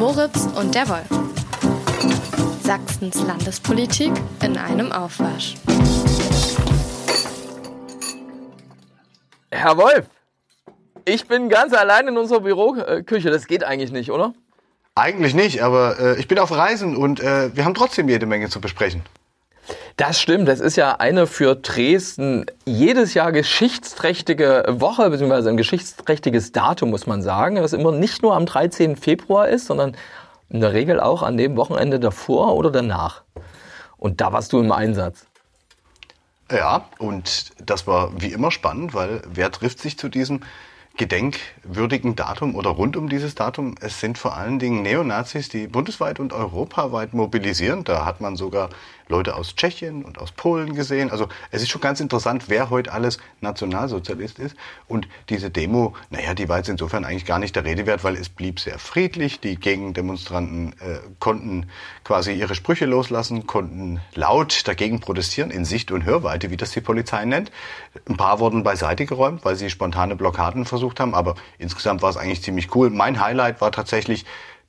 Moritz und der Wolf. Sachsens Landespolitik in einem Aufwasch. Herr Wolf, ich bin ganz allein in unserer Büroküche. Das geht eigentlich nicht, oder? Eigentlich nicht, aber äh, ich bin auf Reisen und äh, wir haben trotzdem jede Menge zu besprechen. Das stimmt. Das ist ja eine für Dresden jedes Jahr geschichtsträchtige Woche, beziehungsweise ein geschichtsträchtiges Datum, muss man sagen, was immer nicht nur am 13. Februar ist, sondern in der Regel auch an dem Wochenende davor oder danach. Und da warst du im Einsatz. Ja, und das war wie immer spannend, weil wer trifft sich zu diesem gedenkwürdigen Datum oder rund um dieses Datum. Es sind vor allen Dingen Neonazis, die bundesweit und europaweit mobilisieren. Da hat man sogar Leute aus Tschechien und aus Polen gesehen. Also es ist schon ganz interessant, wer heute alles Nationalsozialist ist. Und diese Demo, naja, die war jetzt insofern eigentlich gar nicht der Rede wert, weil es blieb sehr friedlich. Die Gegendemonstranten äh, konnten quasi ihre Sprüche loslassen, konnten laut dagegen protestieren, in Sicht und Hörweite, wie das die Polizei nennt. Ein paar wurden beiseite geräumt, weil sie spontane Blockaden versucht haben. Aber insgesamt war es eigentlich ziemlich cool. Mein Highlight war tatsächlich,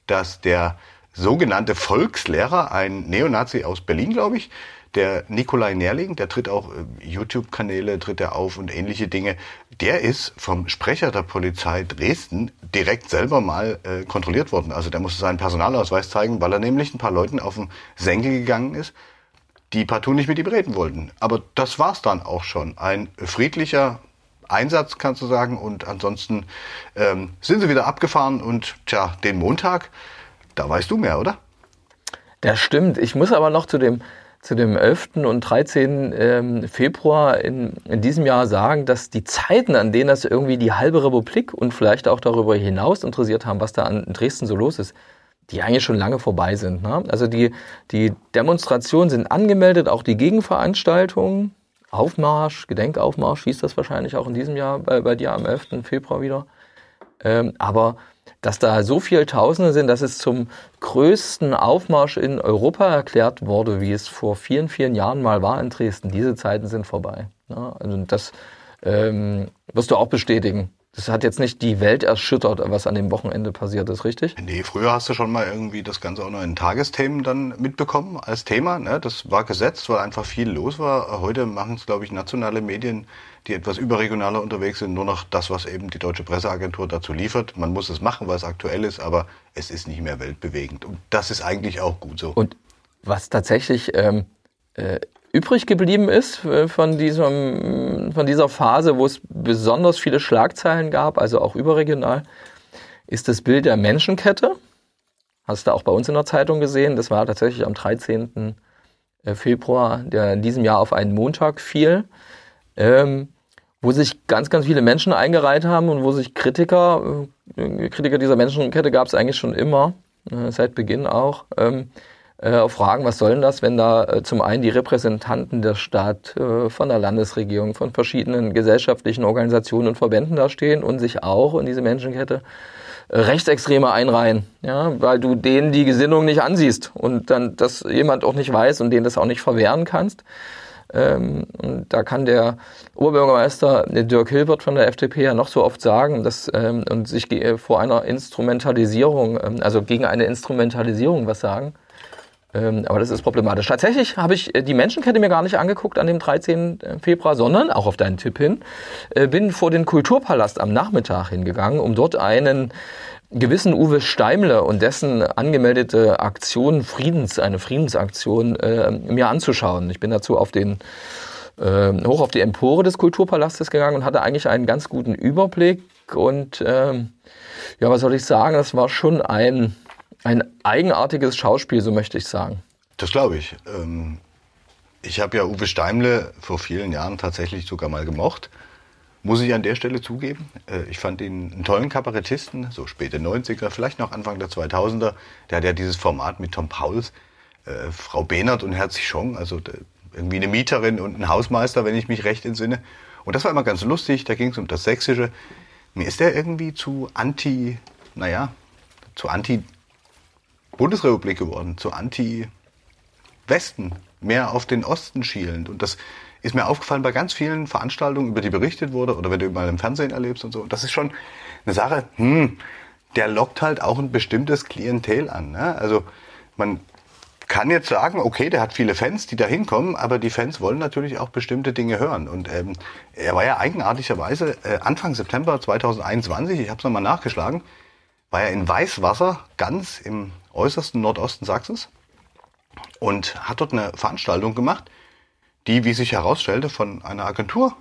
dass der sogenannte Volkslehrer, ein Neonazi aus Berlin, glaube ich, der Nikolai Nerling, der tritt auch äh, YouTube-Kanäle, tritt er auf und ähnliche Dinge. Der ist vom Sprecher der Polizei Dresden direkt selber mal äh, kontrolliert worden. Also der musste seinen Personalausweis zeigen, weil er nämlich ein paar Leuten auf den Senkel gegangen ist, die partout nicht mit ihm reden wollten. Aber das war's dann auch schon. Ein friedlicher Einsatz, kannst du sagen. Und ansonsten ähm, sind sie wieder abgefahren und tja, den Montag da weißt du mehr, oder? Das stimmt. Ich muss aber noch zu dem, zu dem 11. und 13. Ähm, Februar in, in diesem Jahr sagen, dass die Zeiten, an denen das irgendwie die halbe Republik und vielleicht auch darüber hinaus interessiert haben, was da an Dresden so los ist, die eigentlich schon lange vorbei sind. Ne? Also die, die Demonstrationen sind angemeldet, auch die Gegenveranstaltungen, Aufmarsch, Gedenkaufmarsch hieß das wahrscheinlich auch in diesem Jahr bei, bei dir am 11. Februar wieder. Ähm, aber dass da so viele Tausende sind, dass es zum größten Aufmarsch in Europa erklärt wurde, wie es vor vielen, vielen Jahren mal war in Dresden. Diese Zeiten sind vorbei. Ja, also das ähm, wirst du auch bestätigen. Das hat jetzt nicht die Welt erschüttert, was an dem Wochenende passiert ist, richtig? Nee, früher hast du schon mal irgendwie das Ganze auch noch in Tagesthemen dann mitbekommen als Thema. Ne? Das war gesetzt, weil einfach viel los war. Heute machen es, glaube ich, nationale Medien die etwas überregionaler unterwegs sind, nur noch das, was eben die Deutsche Presseagentur dazu liefert. Man muss es machen, weil es aktuell ist, aber es ist nicht mehr weltbewegend. Und das ist eigentlich auch gut so. Und was tatsächlich ähm, äh, übrig geblieben ist äh, von, diesem, von dieser Phase, wo es besonders viele Schlagzeilen gab, also auch überregional, ist das Bild der Menschenkette. Hast du auch bei uns in der Zeitung gesehen. Das war tatsächlich am 13. Äh, Februar, der in diesem Jahr auf einen Montag fiel ähm, wo sich ganz, ganz viele Menschen eingereiht haben und wo sich Kritiker, äh, Kritiker dieser Menschenkette gab es eigentlich schon immer, seit Beginn auch, ähm, äh, fragen, was soll denn das, wenn da äh, zum einen die Repräsentanten der Stadt, äh, von der Landesregierung, von verschiedenen gesellschaftlichen Organisationen und Verbänden da stehen und sich auch in diese Menschenkette äh, Rechtsextreme einreihen, ja, weil du denen die Gesinnung nicht ansiehst und dann das jemand auch nicht weiß und denen das auch nicht verwehren kannst. Ähm, da kann der Oberbürgermeister Dirk Hilbert von der FDP ja noch so oft sagen, dass ähm, und sich vor einer Instrumentalisierung, ähm, also gegen eine Instrumentalisierung was sagen. Ähm, aber das ist problematisch. Tatsächlich habe ich die Menschenkette mir gar nicht angeguckt an dem 13. Februar, sondern auch auf deinen Tipp hin, äh, bin vor den Kulturpalast am Nachmittag hingegangen, um dort einen gewissen Uwe Steimle und dessen angemeldete Aktion Friedens, eine Friedensaktion, äh, mir anzuschauen. Ich bin dazu auf den äh, hoch auf die Empore des Kulturpalastes gegangen und hatte eigentlich einen ganz guten Überblick und ähm, ja, was soll ich sagen, das war schon ein, ein eigenartiges Schauspiel, so möchte ich sagen. Das glaube ich. Ähm, ich habe ja Uwe Steimle vor vielen Jahren tatsächlich sogar mal gemocht. Muss ich an der Stelle zugeben. Äh, ich fand ihn einen tollen Kabarettisten, so späte 90er, vielleicht noch Anfang der 2000er. Der hat ja dieses Format mit Tom Pauls, äh, Frau Behnert und Herzig Schong, also irgendwie eine Mieterin und ein Hausmeister, wenn ich mich recht entsinne. Und das war immer ganz lustig, da ging es um das Sächsische. Mir ist der irgendwie zu anti, naja, zu anti Bundesrepublik geworden, zu anti Westen, mehr auf den Osten schielend. Und das ist mir aufgefallen bei ganz vielen Veranstaltungen, über die berichtet wurde oder wenn du mal im Fernsehen erlebst und so. Das ist schon eine Sache, hm, der lockt halt auch ein bestimmtes Klientel an. Ne? Also man kann jetzt sagen, okay, der hat viele Fans, die da hinkommen, aber die Fans wollen natürlich auch bestimmte Dinge hören. Und ähm, er war ja eigenartigerweise äh, Anfang September 2021, ich habe es nochmal nachgeschlagen, war er in Weißwasser, ganz im äußersten Nordosten Sachsens und hat dort eine Veranstaltung gemacht, die, wie sich herausstellte, von einer Agentur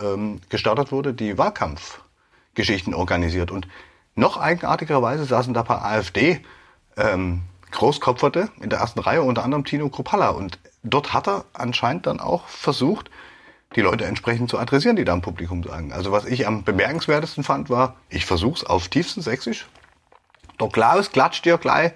ähm, gestartet wurde, die Wahlkampfgeschichten organisiert. Und noch eigenartigerweise saßen da ein paar AfD ähm, Großkopferte in der ersten Reihe, unter anderem Tino Kropalla. Und dort hat er anscheinend dann auch versucht, die Leute entsprechend zu adressieren, die da im Publikum sagen. Also was ich am bemerkenswertesten fand, war, ich versuch's auf tiefsten Sächsisch. Der Klaus klatscht dir gleich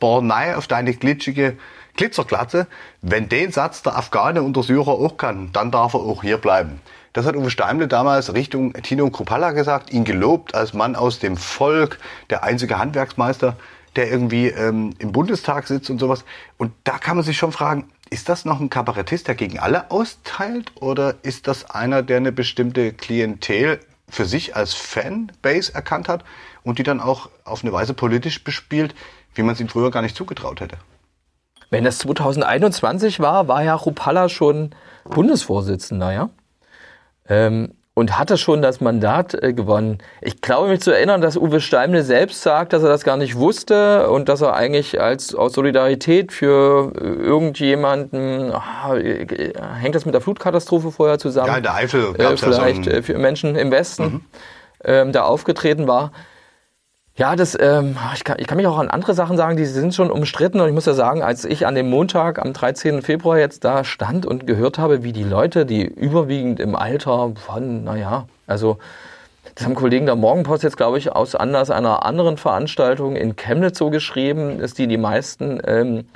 Bornei auf deine glitschige Glitzerglatze. Wenn den Satz der Afghane und der Syrer auch kann, dann darf er auch hier bleiben. Das hat Uwe Steimle damals Richtung Tino Kropalla gesagt, ihn gelobt als Mann aus dem Volk, der einzige Handwerksmeister der irgendwie ähm, im Bundestag sitzt und sowas. Und da kann man sich schon fragen, ist das noch ein Kabarettist, der gegen alle austeilt? Oder ist das einer, der eine bestimmte Klientel für sich als Fanbase erkannt hat und die dann auch auf eine Weise politisch bespielt, wie man es ihm früher gar nicht zugetraut hätte? Wenn das 2021 war, war ja Rupalla schon Bundesvorsitzender, ja? Ähm, und hatte schon das Mandat äh, gewonnen. Ich glaube mich zu erinnern, dass Uwe Steimle selbst sagt, dass er das gar nicht wusste und dass er eigentlich als aus Solidarität für äh, irgendjemanden oh, hängt das mit der Flutkatastrophe vorher zusammen. Ja, in der Eifel gab es äh, vielleicht ja so für Menschen im Westen mhm. ähm, da aufgetreten war. Ja, das, ähm, ich, kann, ich kann mich auch an andere Sachen sagen, die sind schon umstritten. Und ich muss ja sagen, als ich an dem Montag, am 13. Februar jetzt da stand und gehört habe, wie die Leute, die überwiegend im Alter von, naja, also das haben Kollegen der Morgenpost jetzt, glaube ich, aus Anlass einer anderen Veranstaltung in Chemnitz so geschrieben, dass die die meisten, ähm,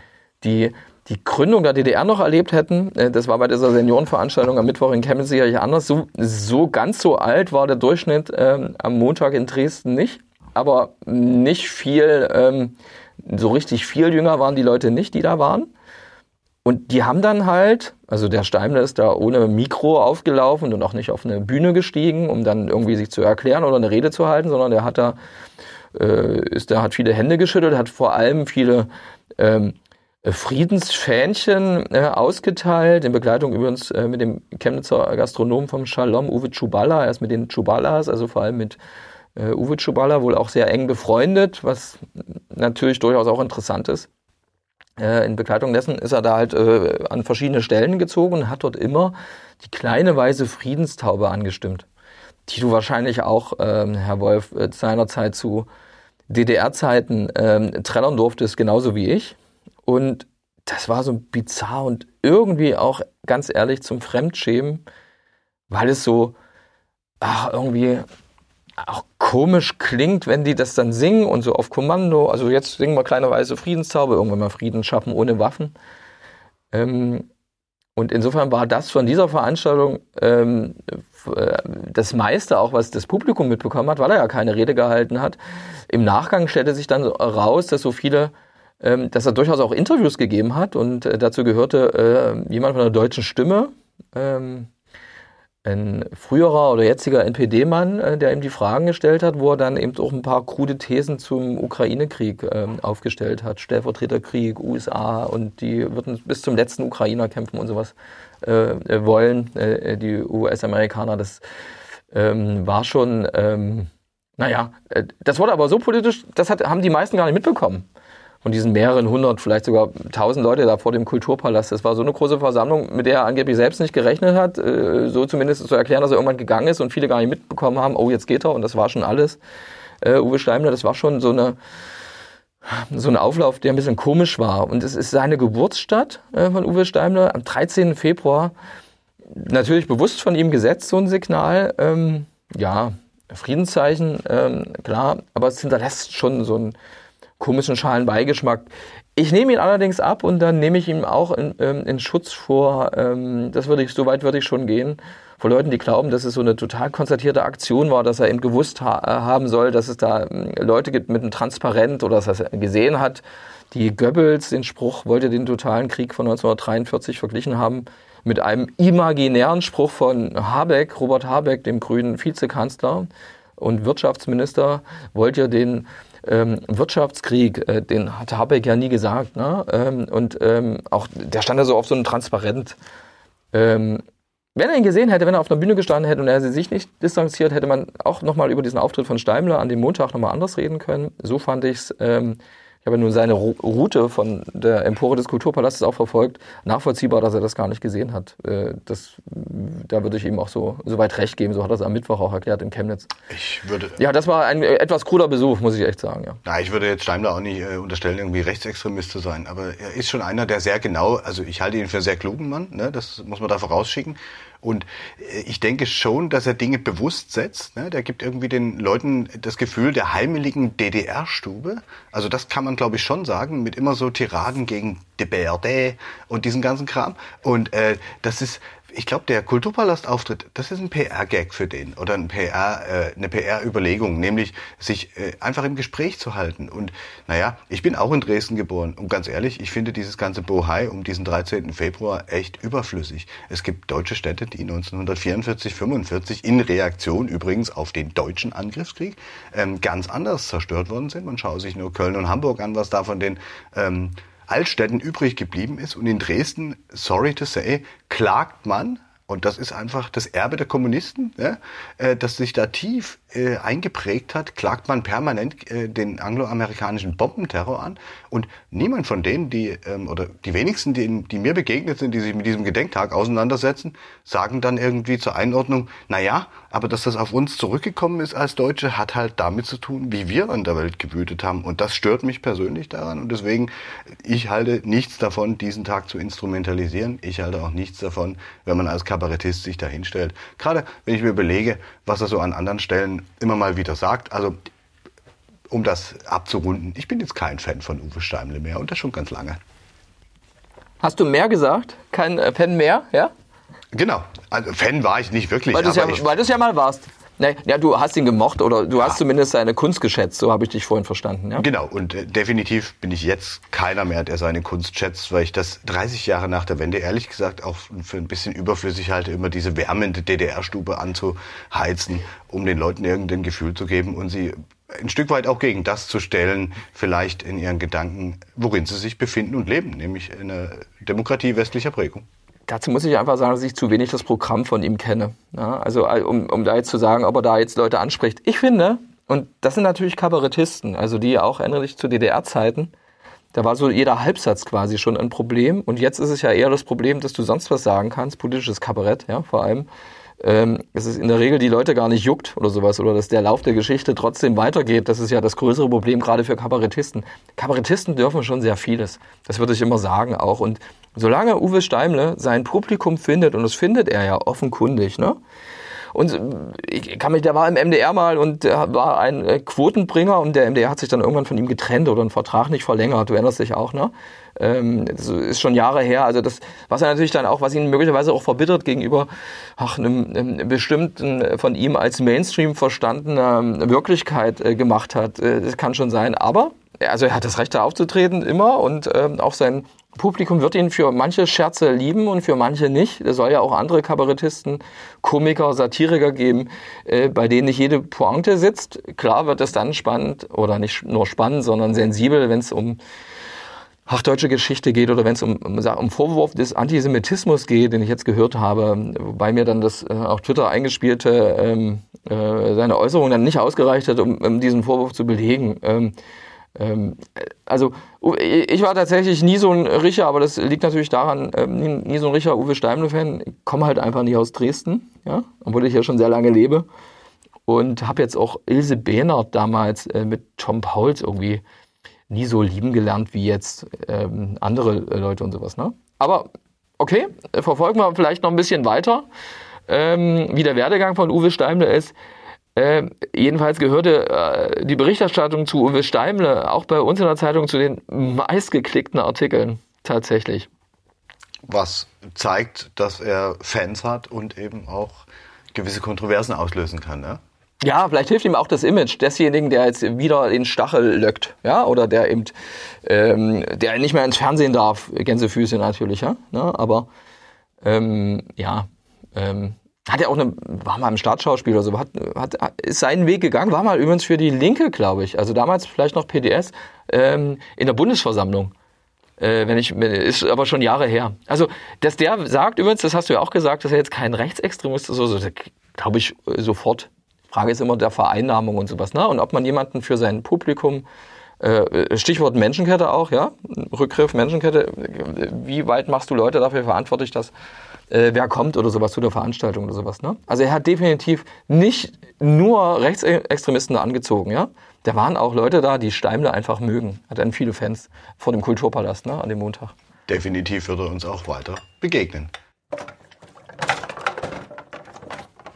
die die Gründung der DDR noch erlebt hätten. Äh, das war bei dieser Seniorenveranstaltung am Mittwoch in Chemnitz sicherlich anders. So, so ganz so alt war der Durchschnitt ähm, am Montag in Dresden nicht aber nicht viel, ähm, so richtig viel jünger waren die Leute nicht, die da waren. Und die haben dann halt, also der Steimler ist da ohne Mikro aufgelaufen und auch nicht auf eine Bühne gestiegen, um dann irgendwie sich zu erklären oder eine Rede zu halten, sondern der hat da, äh, ist, der hat viele Hände geschüttelt, hat vor allem viele ähm, Friedensfähnchen äh, ausgeteilt, in Begleitung übrigens äh, mit dem Chemnitzer Gastronom vom Shalom, Uwe Chubala, erst mit den Chubalas, also vor allem mit äh, Uwe Czubala wohl auch sehr eng befreundet, was natürlich durchaus auch interessant ist. Äh, in Begleitung dessen ist er da halt äh, an verschiedene Stellen gezogen und hat dort immer die kleine weiße Friedenstaube angestimmt, die du wahrscheinlich auch, ähm, Herr Wolf, äh, seinerzeit zu DDR-Zeiten ähm, trennen durftest, genauso wie ich. Und das war so bizarr und irgendwie auch ganz ehrlich zum Fremdschämen, weil es so ach, irgendwie auch komisch klingt, wenn die das dann singen und so auf Kommando. Also jetzt singen wir kleine weiße Friedenstaube, irgendwann mal Frieden schaffen ohne Waffen. Ähm, und insofern war das von dieser Veranstaltung ähm, äh, das meiste auch, was das Publikum mitbekommen hat, weil er ja keine Rede gehalten hat. Im Nachgang stellte sich dann raus, dass so viele, ähm, dass er durchaus auch Interviews gegeben hat und äh, dazu gehörte äh, jemand von der deutschen Stimme, ähm, ein früherer oder jetziger NPD-Mann, äh, der ihm die Fragen gestellt hat, wo er dann eben auch ein paar krude Thesen zum Ukraine-Krieg ähm, aufgestellt hat. Stellvertreterkrieg, USA und die würden bis zum letzten Ukrainer kämpfen und sowas äh, äh wollen, äh, die US-Amerikaner. Das ähm, war schon, ähm, naja, äh, das wurde aber so politisch, das hat, haben die meisten gar nicht mitbekommen von diesen mehreren hundert, vielleicht sogar tausend Leute da vor dem Kulturpalast. Das war so eine große Versammlung, mit der er angeblich selbst nicht gerechnet hat, äh, so zumindest zu erklären, dass er irgendwann gegangen ist und viele gar nicht mitbekommen haben, oh, jetzt geht er und das war schon alles. Uh, Uwe Steimler, das war schon so eine, so ein Auflauf, der ein bisschen komisch war. Und es ist seine Geburtsstadt äh, von Uwe Steimler am 13. Februar. Natürlich bewusst von ihm gesetzt, so ein Signal. Ähm, ja, Friedenszeichen, ähm, klar, aber es hinterlässt schon so ein komischen schalen Beigeschmack. Ich nehme ihn allerdings ab und dann nehme ich ihn auch in, ähm, in Schutz vor, ähm, das würde ich, so weit würde ich schon gehen, vor Leuten, die glauben, dass es so eine total konzertierte Aktion war, dass er eben gewusst ha äh, haben soll, dass es da ähm, Leute gibt mit einem Transparent oder dass er gesehen hat, die Goebbels den Spruch wollte den totalen Krieg von 1943 verglichen haben mit einem imaginären Spruch von Habeck, Robert Habeck, dem grünen Vizekanzler, und Wirtschaftsminister wollte den ähm, Wirtschaftskrieg, äh, den hat Habeck ja nie gesagt. Ne? Ähm, und ähm, auch der stand ja so auf so einem Transparent. Ähm, wenn er ihn gesehen hätte, wenn er auf einer Bühne gestanden hätte und er sich nicht distanziert, hätte man auch nochmal über diesen Auftritt von Steimler an dem Montag nochmal anders reden können. So fand ich es. Ich habe nur seine Route von der Empore des Kulturpalastes auch verfolgt. Nachvollziehbar, dass er das gar nicht gesehen hat. Äh, das, da würde ich ihm auch so, so weit recht geben. So hat er es am Mittwoch auch erklärt in Chemnitz. Ich würde. Ja, das war ein etwas kruder Besuch, muss ich echt sagen. Ja. Na, ich würde jetzt Steimler auch nicht äh, unterstellen, irgendwie Rechtsextremist zu sein. Aber er ist schon einer, der sehr genau, also ich halte ihn für einen sehr klugen Mann, ne? das muss man da vorausschicken. Und äh, ich denke schon, dass er Dinge bewusst setzt. Ne? Der gibt irgendwie den Leuten das Gefühl der heimeligen DDR-Stube. Also das kann man, glaube ich, schon sagen, mit immer so Tiraden gegen die BRD und diesen ganzen Kram. Und äh, das ist, ich glaube, der Kulturpalast-Auftritt, das ist ein PR-Gag für den oder ein PR, äh, eine PR-Überlegung, nämlich sich äh, einfach im Gespräch zu halten. Und naja, ich bin auch in Dresden geboren und ganz ehrlich, ich finde dieses ganze Bohai um diesen 13. Februar echt überflüssig. Es gibt deutsche Städte, die 1944, 45 in Reaktion übrigens auf den deutschen Angriffskrieg ähm, ganz anders zerstört worden sind. Man schaue sich nur Köln und Hamburg an, was da von den ähm, Altstädten übrig geblieben ist. Und in Dresden, sorry to say, klagt man, und das ist einfach das Erbe der Kommunisten, ja, äh, das sich da tief äh, eingeprägt hat, klagt man permanent äh, den angloamerikanischen Bombenterror an. Und niemand von denen, die, ähm, oder die wenigsten, die, die mir begegnet sind, die sich mit diesem Gedenktag auseinandersetzen, sagen dann irgendwie zur Einordnung, na ja, aber dass das auf uns zurückgekommen ist als Deutsche, hat halt damit zu tun, wie wir an der Welt gewütet haben. Und das stört mich persönlich daran. Und deswegen, ich halte nichts davon, diesen Tag zu instrumentalisieren. Ich halte auch nichts davon, wenn man als Kabarettist sich da hinstellt. Gerade wenn ich mir überlege, was er so an anderen Stellen immer mal wieder sagt. Also um das abzurunden, ich bin jetzt kein Fan von Uwe Steimle mehr und das schon ganz lange. Hast du mehr gesagt? Kein äh, Fan mehr, ja? Genau. Also Fan war ich nicht wirklich. Weil du ja, es ja mal warst. Nee, ja, du hast ihn gemocht oder du ja. hast zumindest seine Kunst geschätzt, so habe ich dich vorhin verstanden. Ja? Genau, und äh, definitiv bin ich jetzt keiner mehr, der seine Kunst schätzt, weil ich das 30 Jahre nach der Wende ehrlich gesagt auch für ein bisschen überflüssig halte, immer diese wärmende DDR-Stube anzuheizen, um den Leuten irgendein Gefühl zu geben und sie ein Stück weit auch gegen das zu stellen, vielleicht in ihren Gedanken, worin sie sich befinden und leben, nämlich in einer Demokratie westlicher Prägung. Dazu muss ich einfach sagen, dass ich zu wenig das Programm von ihm kenne. Ja, also um, um da jetzt zu sagen, ob er da jetzt Leute anspricht. Ich finde, und das sind natürlich Kabarettisten, also die auch ähnlich zu DDR-Zeiten, da war so jeder Halbsatz quasi schon ein Problem. Und jetzt ist es ja eher das Problem, dass du sonst was sagen kannst, politisches Kabarett, ja, vor allem. Ähm, es ist in der Regel die Leute gar nicht juckt oder sowas oder dass der Lauf der Geschichte trotzdem weitergeht. Das ist ja das größere Problem gerade für Kabarettisten. Kabarettisten dürfen schon sehr vieles. Das würde ich immer sagen auch. Und solange Uwe Steimle sein Publikum findet, und das findet er ja offenkundig, ne? Und äh, ich kann mich, der war im MDR mal und der war ein äh, Quotenbringer und der MDR hat sich dann irgendwann von ihm getrennt oder einen Vertrag nicht verlängert. Du erinnerst dich auch, ne? Ähm, das ist schon Jahre her. Also das, was er natürlich dann auch, was ihn möglicherweise auch verbittert gegenüber ach, einem, einem bestimmten äh, von ihm als Mainstream verstandener ähm, Wirklichkeit äh, gemacht hat. Äh, das kann schon sein. Aber also er hat das Recht da aufzutreten immer und ähm, auch sein Publikum wird ihn für manche Scherze lieben und für manche nicht. Es soll ja auch andere Kabarettisten, Komiker, Satiriker geben, äh, bei denen nicht jede Pointe sitzt. Klar wird es dann spannend oder nicht nur spannend, sondern sensibel, wenn es um ach, deutsche Geschichte geht oder wenn es um, um, um Vorwurf des Antisemitismus geht, den ich jetzt gehört habe, wobei mir dann das äh, auf Twitter eingespielte ähm, äh, seine Äußerung dann nicht ausgereicht hat, um, um diesen Vorwurf zu belegen. Ähm, also ich war tatsächlich nie so ein Richer, aber das liegt natürlich daran, ähm, nie, so ein Richer Uwe Steimle-Fan. Ich komme halt einfach nicht aus Dresden, ja, obwohl ich ja schon sehr lange lebe. Und habe jetzt auch Ilse Behnert damals äh, mit Tom Pauls irgendwie nie so lieben gelernt wie jetzt ähm, andere Leute und sowas. Ne? Aber okay, verfolgen wir vielleicht noch ein bisschen weiter, ähm, wie der Werdegang von Uwe Steimle ist. Äh, jedenfalls gehörte äh, die Berichterstattung zu Uwe Steimle auch bei uns in der Zeitung zu den meistgeklickten Artikeln tatsächlich. Was zeigt, dass er Fans hat und eben auch gewisse Kontroversen auslösen kann, ne? Ja, vielleicht hilft ihm auch das Image desjenigen, der jetzt wieder den Stachel löckt, ja, oder der eben, ähm, der nicht mehr ins Fernsehen darf, Gänsefüße natürlich, ja, ne? aber ähm, ja, ähm, hat ja auch eine, war mal im Staatsschauspiel oder so, hat, hat, ist seinen Weg gegangen, war mal übrigens für die Linke, glaube ich, also damals vielleicht noch PDS, ähm, in der Bundesversammlung. Äh, wenn ich, ist aber schon Jahre her. Also, dass der sagt übrigens, das hast du ja auch gesagt, dass er jetzt kein Rechtsextremist ist, also, glaube ich äh, sofort. Frage ist immer der Vereinnahmung und sowas, ne? Und ob man jemanden für sein Publikum äh, Stichwort Menschenkette auch, ja, Rückgriff Menschenkette. Wie weit machst du Leute dafür verantwortlich, dass äh, wer kommt oder sowas zu der Veranstaltung oder sowas. Ne? Also er hat definitiv nicht nur Rechtsextremisten da angezogen, ja. Da waren auch Leute da, die Steimler einfach mögen. Hat dann viele Fans vor dem Kulturpalast ne, an dem Montag. Definitiv wird er uns auch weiter begegnen.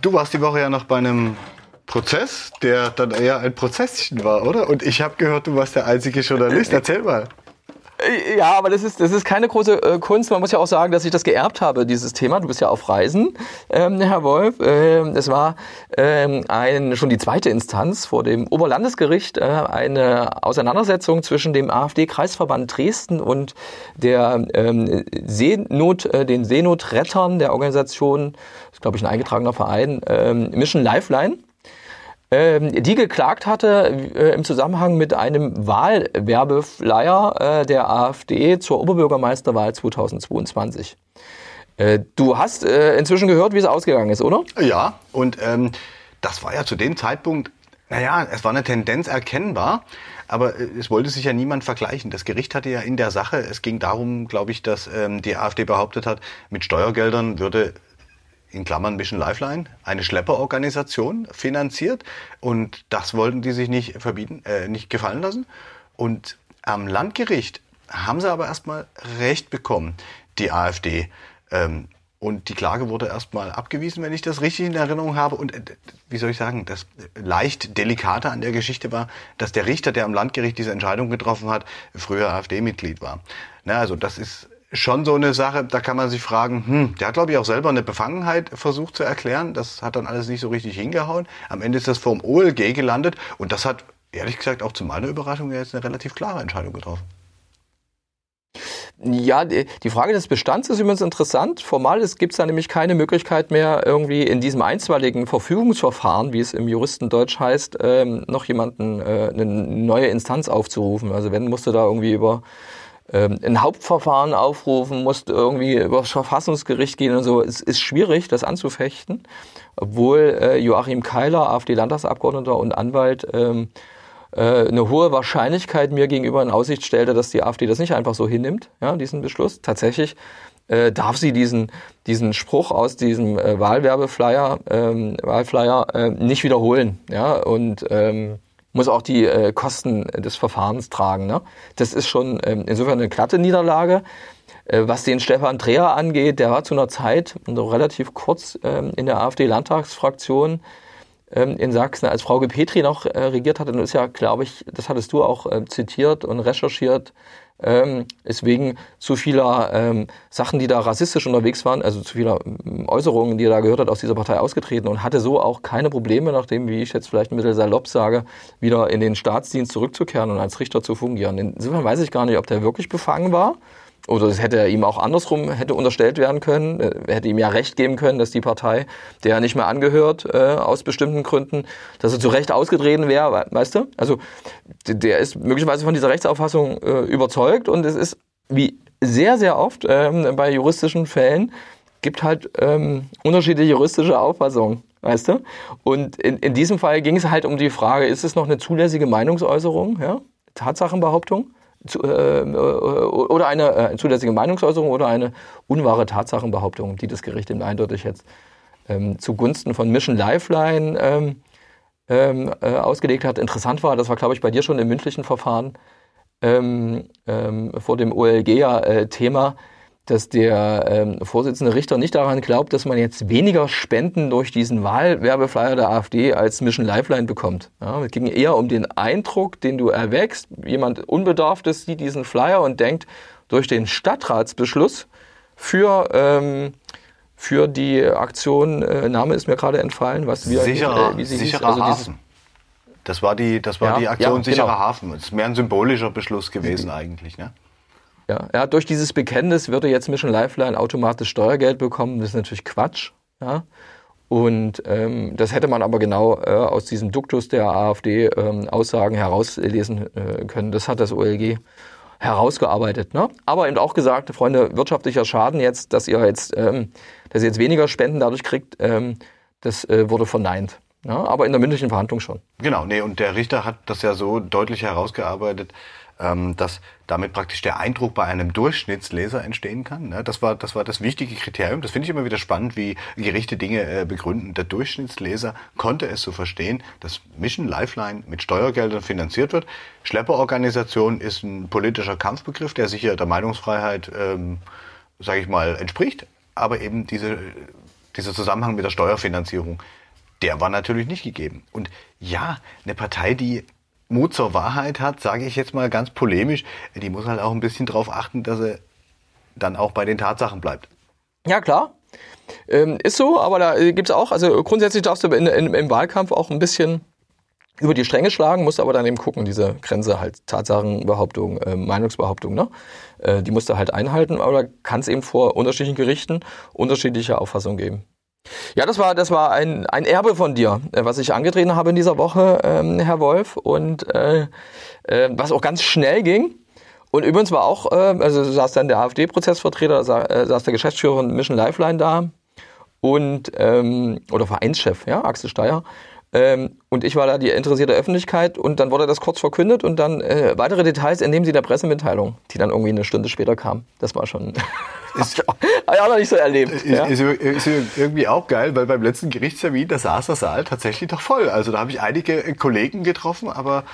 Du warst die Woche ja noch bei einem Prozess, der dann eher ein Prozesschen war, oder? Und ich habe gehört, du warst der einzige Journalist. Erzähl mal. Äh, ja, aber das ist, das ist keine große äh, Kunst. Man muss ja auch sagen, dass ich das geerbt habe, dieses Thema. Du bist ja auf Reisen, ähm, Herr Wolf. Ähm, es war ähm, ein, schon die zweite Instanz vor dem Oberlandesgericht, äh, eine Auseinandersetzung zwischen dem AfD-Kreisverband Dresden und der ähm, Seenot, äh, den Seenotrettern der Organisation, das ist glaube ich ein eingetragener Verein, ähm, Mission Lifeline. Ähm, die geklagt hatte äh, im Zusammenhang mit einem Wahlwerbeflyer äh, der AfD zur Oberbürgermeisterwahl 2022. Äh, du hast inzwischen gehört, wie es ausgegangen ist, oder? Ja, und ähm, das war ja zu dem Zeitpunkt, naja, es war eine Tendenz erkennbar, aber es wollte sich ja niemand vergleichen. Das Gericht hatte ja in der Sache, es ging darum, glaube ich, dass ähm, die AfD behauptet hat, mit Steuergeldern würde in Klammern Mission Lifeline, eine Schlepperorganisation finanziert und das wollten die sich nicht verbieten, äh, nicht gefallen lassen. Und am Landgericht haben sie aber erstmal Recht bekommen, die AfD. Ähm, und die Klage wurde erstmal abgewiesen, wenn ich das richtig in Erinnerung habe. Und äh, wie soll ich sagen, das leicht delikate an der Geschichte war, dass der Richter, der am Landgericht diese Entscheidung getroffen hat, früher AfD-Mitglied war. Na, also das ist schon so eine Sache, da kann man sich fragen, hm, der hat glaube ich auch selber eine Befangenheit versucht zu erklären, das hat dann alles nicht so richtig hingehauen. Am Ende ist das vom OLG gelandet und das hat ehrlich gesagt auch zu meiner Überraschung jetzt eine relativ klare Entscheidung getroffen. Ja, die Frage des Bestands ist übrigens interessant. Formal gibt es da nämlich keine Möglichkeit mehr, irgendwie in diesem einstweiligen Verfügungsverfahren, wie es im Juristendeutsch heißt, ähm, noch jemanden äh, eine neue Instanz aufzurufen. Also wenn musste da irgendwie über ein Hauptverfahren aufrufen, musst irgendwie übers Verfassungsgericht gehen und so. Es ist schwierig, das anzufechten, obwohl äh, Joachim Keiler, AfD-Landtagsabgeordneter und Anwalt, ähm, äh, eine hohe Wahrscheinlichkeit mir gegenüber in Aussicht stellte, dass die AfD das nicht einfach so hinnimmt, ja, diesen Beschluss. Tatsächlich äh, darf sie diesen, diesen Spruch aus diesem äh, Wahlwerbeflyer, ähm, Wahlflyer äh, nicht wiederholen. Ja, und ähm, muss auch die äh, Kosten des Verfahrens tragen. Ne? Das ist schon ähm, insofern eine glatte Niederlage. Äh, was den Stefan Dreher angeht, der war zu einer Zeit, noch relativ kurz ähm, in der AfD-Landtagsfraktion ähm, in Sachsen, als Frau Petri noch äh, regiert hat. Und ist ja, glaube ich, das hattest du auch äh, zitiert und recherchiert, ähm, ist wegen zu vieler ähm, Sachen, die da rassistisch unterwegs waren, also zu vieler ähm, Äußerungen, die er da gehört hat, aus dieser Partei ausgetreten und hatte so auch keine Probleme, nachdem, wie ich jetzt vielleicht ein bisschen salopp sage, wieder in den Staatsdienst zurückzukehren und als Richter zu fungieren. Insofern weiß ich gar nicht, ob der wirklich befangen war oder es hätte ihm auch andersrum hätte unterstellt werden können, er äh, hätte ihm ja recht geben können, dass die Partei, der er nicht mehr angehört, äh, aus bestimmten Gründen, dass er zu Recht ausgetreten wäre, weißt du? Also der ist möglicherweise von dieser Rechtsauffassung äh, überzeugt und es ist wie sehr, sehr oft ähm, bei juristischen Fällen gibt halt ähm, unterschiedliche juristische Auffassungen, weißt du? Und in, in diesem Fall ging es halt um die Frage, ist es noch eine zulässige Meinungsäußerung, ja? Tatsachenbehauptung? Zu, äh, äh, oder eine äh, zulässige Meinungsäußerung oder eine unwahre Tatsachenbehauptung, die das Gericht eben eindeutig jetzt ähm, zugunsten von Mission Lifeline ähm, ähm, äh, ausgelegt hat. Interessant war, das war, glaube ich, bei dir schon im mündlichen Verfahren ähm, ähm, vor dem OLG ja äh, Thema, dass der ähm, Vorsitzende Richter nicht daran glaubt, dass man jetzt weniger Spenden durch diesen Wahlwerbeflyer der AfD als Mission Lifeline bekommt. Ja, es ging eher um den Eindruck, den du erwächst. Jemand Unbedarftes sieht diesen Flyer und denkt, durch den Stadtratsbeschluss für, ähm, für die Aktion, äh, Name ist mir gerade entfallen, was wir... Sicherer, äh, wie sie sicherer hieß, also Hafen. Das war die, das war ja, die Aktion ja, Sicherer genau. Hafen. Das ist mehr ein symbolischer Beschluss gewesen eigentlich. Ne? Ja, ja, durch dieses Bekenntnis würde jetzt Mission Lifeline automatisch Steuergeld bekommen. Das ist natürlich Quatsch. Ja. Und ähm, das hätte man aber genau äh, aus diesem Duktus der AfD-Aussagen ähm, herauslesen äh, können. Das hat das OLG herausgearbeitet. Ne? Aber eben auch gesagt, Freunde, wirtschaftlicher Schaden jetzt, dass ihr jetzt, ähm, dass ihr jetzt weniger Spenden dadurch kriegt, ähm, das äh, wurde verneint. Ne? Aber in der mündlichen Verhandlung schon. Genau, nee, und der Richter hat das ja so deutlich herausgearbeitet, ähm, dass damit praktisch der Eindruck bei einem Durchschnittsleser entstehen kann. Ne? Das war das war das wichtige Kriterium. Das finde ich immer wieder spannend, wie Gerichte Dinge äh, begründen. Der Durchschnittsleser konnte es so verstehen, dass Mission Lifeline mit Steuergeldern finanziert wird. Schlepperorganisation ist ein politischer Kampfbegriff, der sicher der Meinungsfreiheit, ähm, sage ich mal, entspricht. Aber eben diese, dieser Zusammenhang mit der Steuerfinanzierung, der war natürlich nicht gegeben. Und ja, eine Partei, die Mut zur Wahrheit hat, sage ich jetzt mal ganz polemisch, die muss halt auch ein bisschen darauf achten, dass er dann auch bei den Tatsachen bleibt. Ja, klar. Ähm, ist so, aber da gibt es auch, also grundsätzlich darfst du in, in, im Wahlkampf auch ein bisschen über die Stränge schlagen, musst aber dann eben gucken, diese Grenze halt, Tatsachenbehauptung, äh, Meinungsbehauptung, ne? Äh, die musst du halt einhalten, aber da kann es eben vor unterschiedlichen Gerichten unterschiedliche Auffassungen geben. Ja, das war, das war ein, ein Erbe von dir, äh, was ich angetreten habe in dieser Woche, ähm, Herr Wolf, und äh, äh, was auch ganz schnell ging. Und übrigens war auch, äh, also saß dann der AfD-Prozessvertreter, sa äh, saß der Geschäftsführer von Mission Lifeline da und ähm, oder Vereinschef, ja, Axel Steyer. Ähm, und ich war da die interessierte Öffentlichkeit und dann wurde das kurz verkündet und dann äh, weitere Details entnehmen Sie der Pressemitteilung, die dann irgendwie eine Stunde später kam. Das war schon. Ist, ich auch noch nicht so erlebt. Ist, ja? ist, ist, irgendwie auch geil, weil beim letzten Gerichtstermin, da saß der Saal tatsächlich doch voll. Also da habe ich einige Kollegen getroffen, aber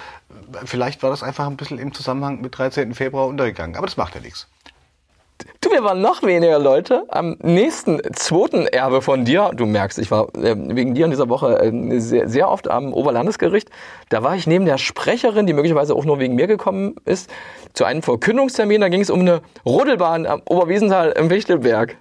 vielleicht war das einfach ein bisschen im Zusammenhang mit 13. Februar untergegangen. Aber das macht ja nichts. Du, wir waren noch weniger Leute. Am nächsten zweiten Erbe von dir, du merkst, ich war äh, wegen dir in dieser Woche äh, sehr, sehr oft am Oberlandesgericht. Da war ich neben der Sprecherin, die möglicherweise auch nur wegen mir gekommen ist, zu einem Verkündungstermin. Da ging es um eine Rodelbahn am Oberwiesenthal im Wichtelberg.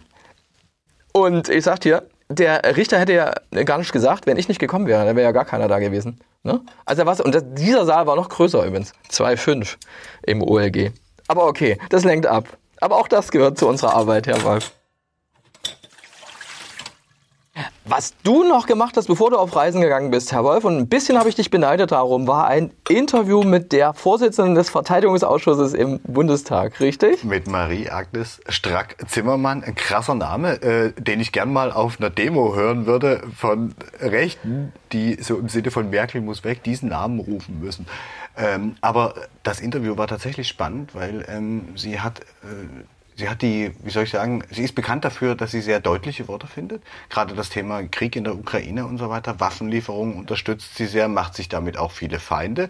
Und ich sag dir, der Richter hätte ja gar nicht gesagt, wenn ich nicht gekommen wäre, dann wäre ja gar keiner da gewesen. Ne? Also was, und das, dieser Saal war noch größer übrigens. 2,5 im OLG. Aber okay, das lenkt ab. Aber auch das gehört zu unserer Arbeit, Herr Wolf. Was du noch gemacht hast, bevor du auf Reisen gegangen bist, Herr Wolf, und ein bisschen habe ich dich beneidet darum, war ein Interview mit der Vorsitzenden des Verteidigungsausschusses im Bundestag, richtig? Mit Marie-Agnes Strack-Zimmermann, ein krasser Name, äh, den ich gern mal auf einer Demo hören würde von Rechten, die so im Sinne von Merkel muss weg, diesen Namen rufen müssen. Ähm, aber das Interview war tatsächlich spannend, weil ähm, sie hat... Äh, sie hat die, wie soll ich sagen, sie ist bekannt dafür, dass sie sehr deutliche Worte findet. Gerade das Thema Krieg in der Ukraine und so weiter, Waffenlieferungen unterstützt sie sehr, macht sich damit auch viele Feinde.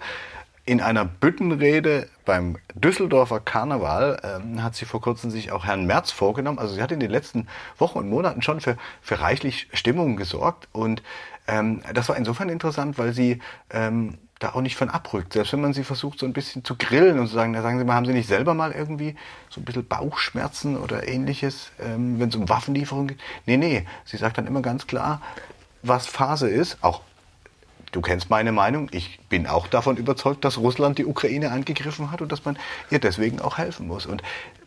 In einer Büttenrede beim Düsseldorfer Karneval ähm, hat sie vor kurzem sich auch Herrn Merz vorgenommen. Also sie hat in den letzten Wochen und Monaten schon für, für reichlich Stimmung gesorgt. Und ähm, das war insofern interessant, weil sie ähm, da auch nicht von abrückt. Selbst wenn man sie versucht, so ein bisschen zu grillen und zu sagen, da sagen Sie mal, haben Sie nicht selber mal irgendwie so ein bisschen Bauchschmerzen oder ähnliches, ähm, wenn es um Waffenlieferungen geht? Nee, nee. Sie sagt dann immer ganz klar, was Phase ist. Auch du kennst meine Meinung. Ich bin auch davon überzeugt, dass Russland die Ukraine angegriffen hat und dass man ihr deswegen auch helfen muss. Und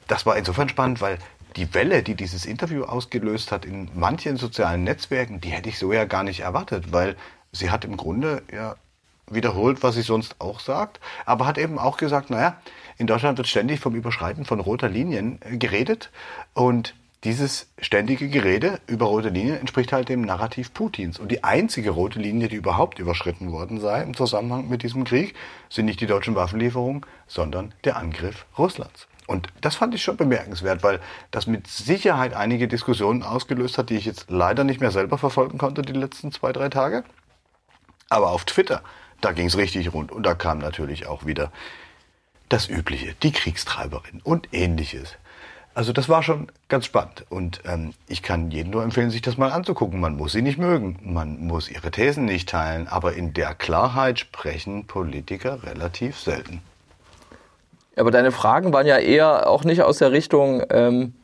das war insofern spannend, weil die Welle, die dieses Interview ausgelöst hat in manchen sozialen Netzwerken, die hätte ich so ja gar nicht erwartet, weil sie hat im Grunde ja wiederholt, was sie sonst auch sagt, aber hat eben auch gesagt, naja, in Deutschland wird ständig vom Überschreiten von roter Linien äh, geredet und dieses ständige Gerede über rote Linien entspricht halt dem Narrativ Putins. Und die einzige rote Linie, die überhaupt überschritten worden sei im Zusammenhang mit diesem Krieg, sind nicht die deutschen Waffenlieferungen, sondern der Angriff Russlands. Und das fand ich schon bemerkenswert, weil das mit Sicherheit einige Diskussionen ausgelöst hat, die ich jetzt leider nicht mehr selber verfolgen konnte die letzten zwei, drei Tage. Aber auf Twitter da ging es richtig rund. Und da kam natürlich auch wieder das Übliche, die Kriegstreiberin und ähnliches. Also das war schon ganz spannend. Und ähm, ich kann jedem nur empfehlen, sich das mal anzugucken. Man muss sie nicht mögen, man muss ihre Thesen nicht teilen, aber in der Klarheit sprechen Politiker relativ selten. Aber deine Fragen waren ja eher auch nicht aus der Richtung, ähm,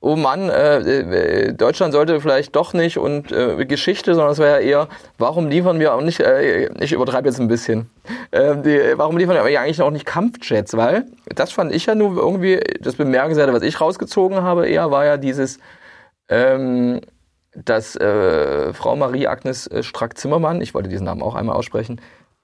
oh Mann, äh, äh, Deutschland sollte vielleicht doch nicht und äh, Geschichte, sondern es war ja eher, warum liefern wir auch nicht, äh, ich übertreibe jetzt ein bisschen, äh, die, warum liefern wir eigentlich auch nicht Kampfjets, weil das fand ich ja nur irgendwie, das Bemerkenswerte, was ich rausgezogen habe, eher war ja dieses, ähm, dass äh, Frau Marie-Agnes äh, Strack-Zimmermann, ich wollte diesen Namen auch einmal aussprechen,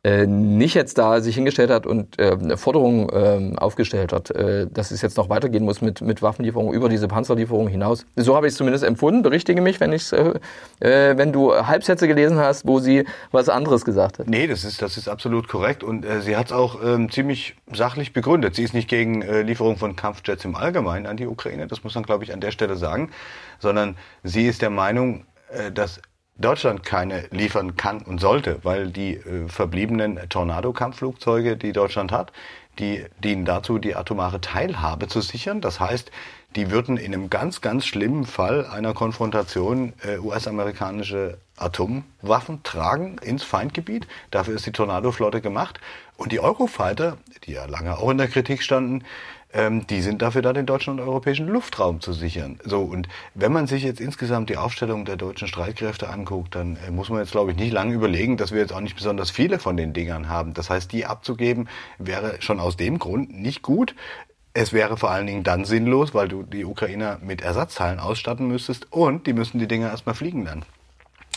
äh, nicht jetzt da sich hingestellt hat und äh, eine Forderung äh, aufgestellt hat, äh, dass es jetzt noch weitergehen muss mit, mit Waffenlieferungen über diese Panzerlieferungen hinaus. So habe ich es zumindest empfunden. Berichtige mich, wenn ich's, äh, äh, wenn du Halbsätze gelesen hast, wo sie was anderes gesagt hat. Nee, das ist, das ist absolut korrekt und äh, sie hat es auch ähm, ziemlich sachlich begründet. Sie ist nicht gegen äh, Lieferung von Kampfjets im Allgemeinen an die Ukraine, das muss man, glaube ich, an der Stelle sagen, sondern sie ist der Meinung, äh, dass Deutschland keine liefern kann und sollte, weil die äh, verbliebenen Tornado-Kampfflugzeuge, die Deutschland hat, die dienen dazu, die atomare Teilhabe zu sichern. Das heißt, die würden in einem ganz, ganz schlimmen Fall einer Konfrontation äh, US-amerikanische Atomwaffen tragen ins Feindgebiet. Dafür ist die Tornado-Flotte gemacht. Und die Eurofighter, die ja lange auch in der Kritik standen, ähm, die sind dafür da, den deutschen und europäischen Luftraum zu sichern. So, und wenn man sich jetzt insgesamt die Aufstellung der deutschen Streitkräfte anguckt, dann äh, muss man jetzt, glaube ich, nicht lange überlegen, dass wir jetzt auch nicht besonders viele von den Dingern haben. Das heißt, die abzugeben wäre schon aus dem Grund nicht gut. Es wäre vor allen Dingen dann sinnlos, weil du die Ukrainer mit Ersatzteilen ausstatten müsstest und die müssen die Dinger erstmal fliegen dann.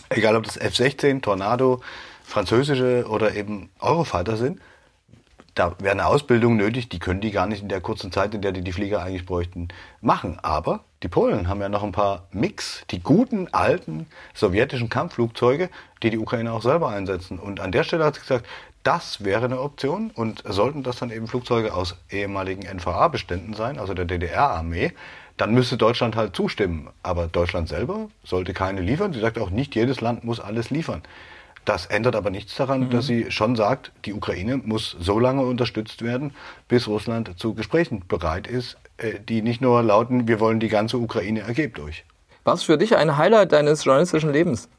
Egal ob das F-16, Tornado, französische oder eben Eurofighter sind da wäre eine Ausbildung nötig, die können die gar nicht in der kurzen Zeit, in der die die Flieger eigentlich bräuchten, machen. Aber die Polen haben ja noch ein paar Mix, die guten alten sowjetischen Kampfflugzeuge, die die Ukraine auch selber einsetzen. Und an der Stelle hat sie gesagt, das wäre eine Option und sollten das dann eben Flugzeuge aus ehemaligen NVA-Beständen sein, also der DDR-Armee, dann müsste Deutschland halt zustimmen. Aber Deutschland selber sollte keine liefern. Sie sagt auch, nicht jedes Land muss alles liefern. Das ändert aber nichts daran, mhm. dass sie schon sagt, die Ukraine muss so lange unterstützt werden, bis Russland zu Gesprächen bereit ist, äh, die nicht nur lauten, wir wollen die ganze Ukraine ergebt euch. Was für dich ein Highlight deines journalistischen Lebens?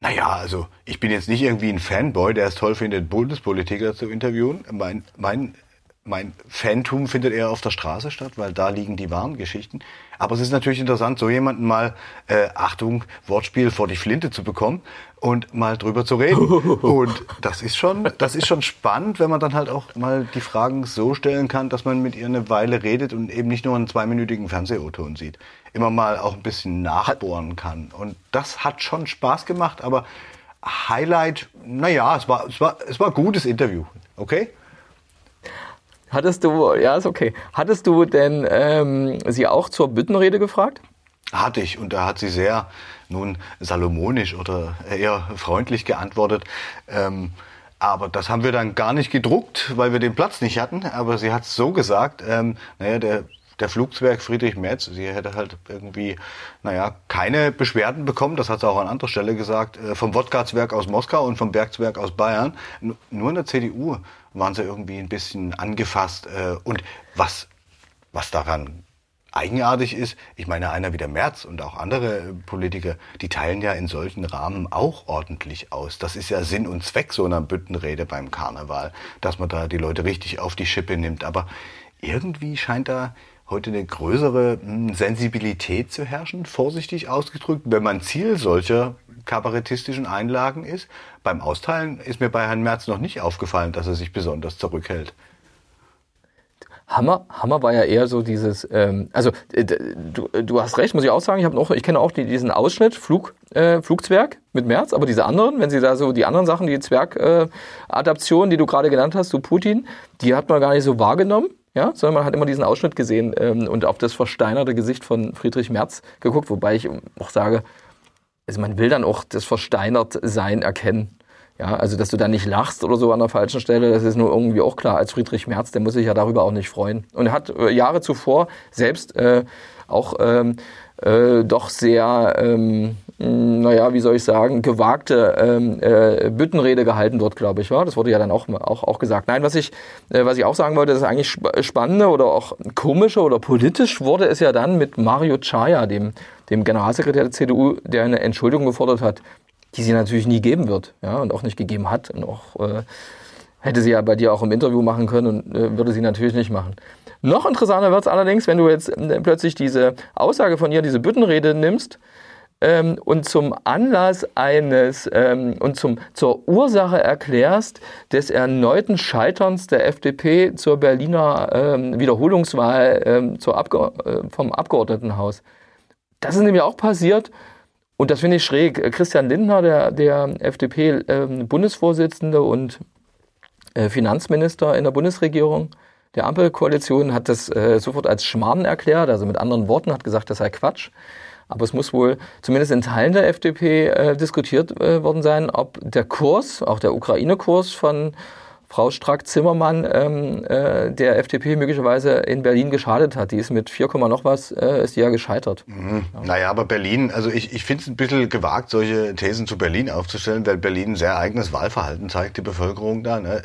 Naja, also ich bin jetzt nicht irgendwie ein Fanboy, der es toll findet, Bundespolitiker zu interviewen. Mein, mein, mein Fantum findet eher auf der Straße statt, weil da liegen die wahren Geschichten. Aber es ist natürlich interessant, so jemanden mal, äh, Achtung, Wortspiel vor die Flinte zu bekommen und mal drüber zu reden. Und das ist schon, das ist schon spannend, wenn man dann halt auch mal die Fragen so stellen kann, dass man mit ihr eine Weile redet und eben nicht nur einen zweiminütigen Fernseh-O-Ton sieht. Immer mal auch ein bisschen nachbohren kann. Und das hat schon Spaß gemacht, aber Highlight, naja, es war, es war, es war ein gutes Interview. Okay? Hattest du, ja, ist okay. Hattest du denn ähm, sie auch zur Büttenrede gefragt? Hatte ich und da hat sie sehr nun salomonisch oder eher freundlich geantwortet. Ähm, aber das haben wir dann gar nicht gedruckt, weil wir den Platz nicht hatten. Aber sie hat es so gesagt, ähm, naja, der, der Flugzwerg Friedrich Merz, sie hätte halt irgendwie, naja, keine Beschwerden bekommen, das hat sie auch an anderer Stelle gesagt, äh, vom Wodka-Zwerg aus Moskau und vom Bergzwerg aus Bayern. Nur in der CDU waren sie irgendwie ein bisschen angefasst. Äh, und was, was daran eigenartig ist, ich meine, einer wie der Merz und auch andere Politiker, die teilen ja in solchen Rahmen auch ordentlich aus. Das ist ja Sinn und Zweck so einer Büttenrede beim Karneval, dass man da die Leute richtig auf die Schippe nimmt. Aber irgendwie scheint da heute eine größere hm, Sensibilität zu herrschen, vorsichtig ausgedrückt, wenn man Ziel solcher kabarettistischen Einlagen ist. Beim Austeilen ist mir bei Herrn Merz noch nicht aufgefallen, dass er sich besonders zurückhält. Hammer, Hammer war ja eher so dieses, ähm, also äh, du, du hast recht, muss ich auch sagen, ich habe noch, ich kenne auch die, diesen Ausschnitt Flug, äh, Flugzwerg mit Merz, aber diese anderen, wenn sie da so die anderen Sachen, die Zwerg-Adaptionen, äh, die du gerade genannt hast, so Putin, die hat man gar nicht so wahrgenommen ja, sondern man hat immer diesen Ausschnitt gesehen ähm, und auf das versteinerte Gesicht von Friedrich Merz geguckt, wobei ich auch sage, also man will dann auch das Versteinert-Sein erkennen. Ja, also dass du da nicht lachst oder so an der falschen Stelle, das ist nur irgendwie auch klar. Als Friedrich Merz, der muss sich ja darüber auch nicht freuen. Und er hat äh, Jahre zuvor selbst äh, auch ähm, äh, doch sehr, ähm, naja, wie soll ich sagen, gewagte ähm, äh, Büttenrede gehalten dort, glaube ich. War. Das wurde ja dann auch, auch, auch gesagt. Nein, was ich, äh, was ich auch sagen wollte, das ist eigentlich spannende oder auch komische oder politisch wurde es ja dann mit Mario Chaya, dem, dem Generalsekretär der CDU, der eine Entschuldigung gefordert hat, die sie natürlich nie geben wird ja, und auch nicht gegeben hat und auch äh, hätte sie ja bei dir auch im Interview machen können und äh, würde sie natürlich nicht machen. Noch interessanter wird es allerdings, wenn du jetzt äh, plötzlich diese Aussage von ihr, diese Büttenrede nimmst ähm, und zum Anlass eines ähm, und zum, zur Ursache erklärst des erneuten Scheiterns der FDP zur Berliner ähm, Wiederholungswahl ähm, zur Abge äh, vom Abgeordnetenhaus. Das ist nämlich auch passiert und das finde ich schräg. Christian Lindner, der, der FDP-Bundesvorsitzende ähm, und äh, Finanzminister in der Bundesregierung der Ampelkoalition, hat das äh, sofort als Schmarrn erklärt, also mit anderen Worten, hat gesagt, das sei Quatsch. Aber es muss wohl zumindest in Teilen der FDP äh, diskutiert äh, worden sein, ob der Kurs, auch der Ukraine-Kurs von Frau Strack-Zimmermann ähm, äh, der FDP möglicherweise in Berlin geschadet hat. Die ist mit 4, noch was, äh, ist die ja gescheitert. Mhm. Ja. Naja, aber Berlin, also ich, ich finde es ein bisschen gewagt, solche Thesen zu Berlin aufzustellen, weil Berlin ein sehr eigenes Wahlverhalten zeigt, die Bevölkerung da. Ne?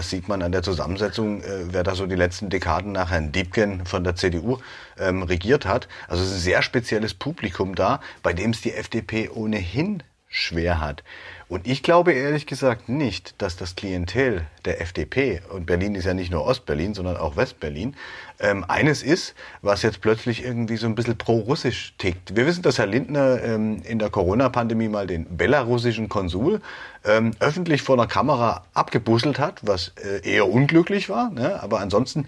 Das sieht man an der Zusammensetzung, äh, wer da so die letzten Dekaden nach Herrn Diebken von der CDU ähm, regiert hat. Also es ist ein sehr spezielles Publikum da, bei dem es die FDP ohnehin schwer hat. Und ich glaube ehrlich gesagt nicht, dass das Klientel der FDP, und Berlin ist ja nicht nur Ostberlin, sondern auch Westberlin, ähm, eines ist, was jetzt plötzlich irgendwie so ein bisschen pro-russisch tickt. Wir wissen, dass Herr Lindner ähm, in der Corona-Pandemie mal den belarussischen Konsul ähm, öffentlich vor einer Kamera abgebusselt hat, was äh, eher unglücklich war. Ne? Aber ansonsten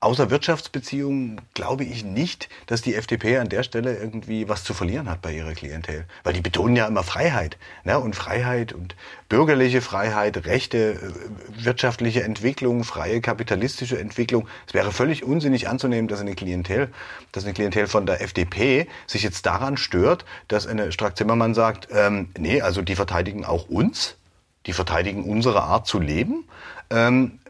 Außer Wirtschaftsbeziehungen glaube ich nicht, dass die FDP an der Stelle irgendwie was zu verlieren hat bei ihrer Klientel. Weil die betonen ja immer Freiheit. Ne? Und Freiheit und bürgerliche Freiheit, Rechte, äh, wirtschaftliche Entwicklung, freie kapitalistische Entwicklung. Es wäre völlig unsinnig anzunehmen, dass eine Klientel, dass eine Klientel von der FDP sich jetzt daran stört, dass eine Strack-Zimmermann sagt, ähm, nee, also die verteidigen auch uns, die verteidigen unsere Art zu leben. Ähm,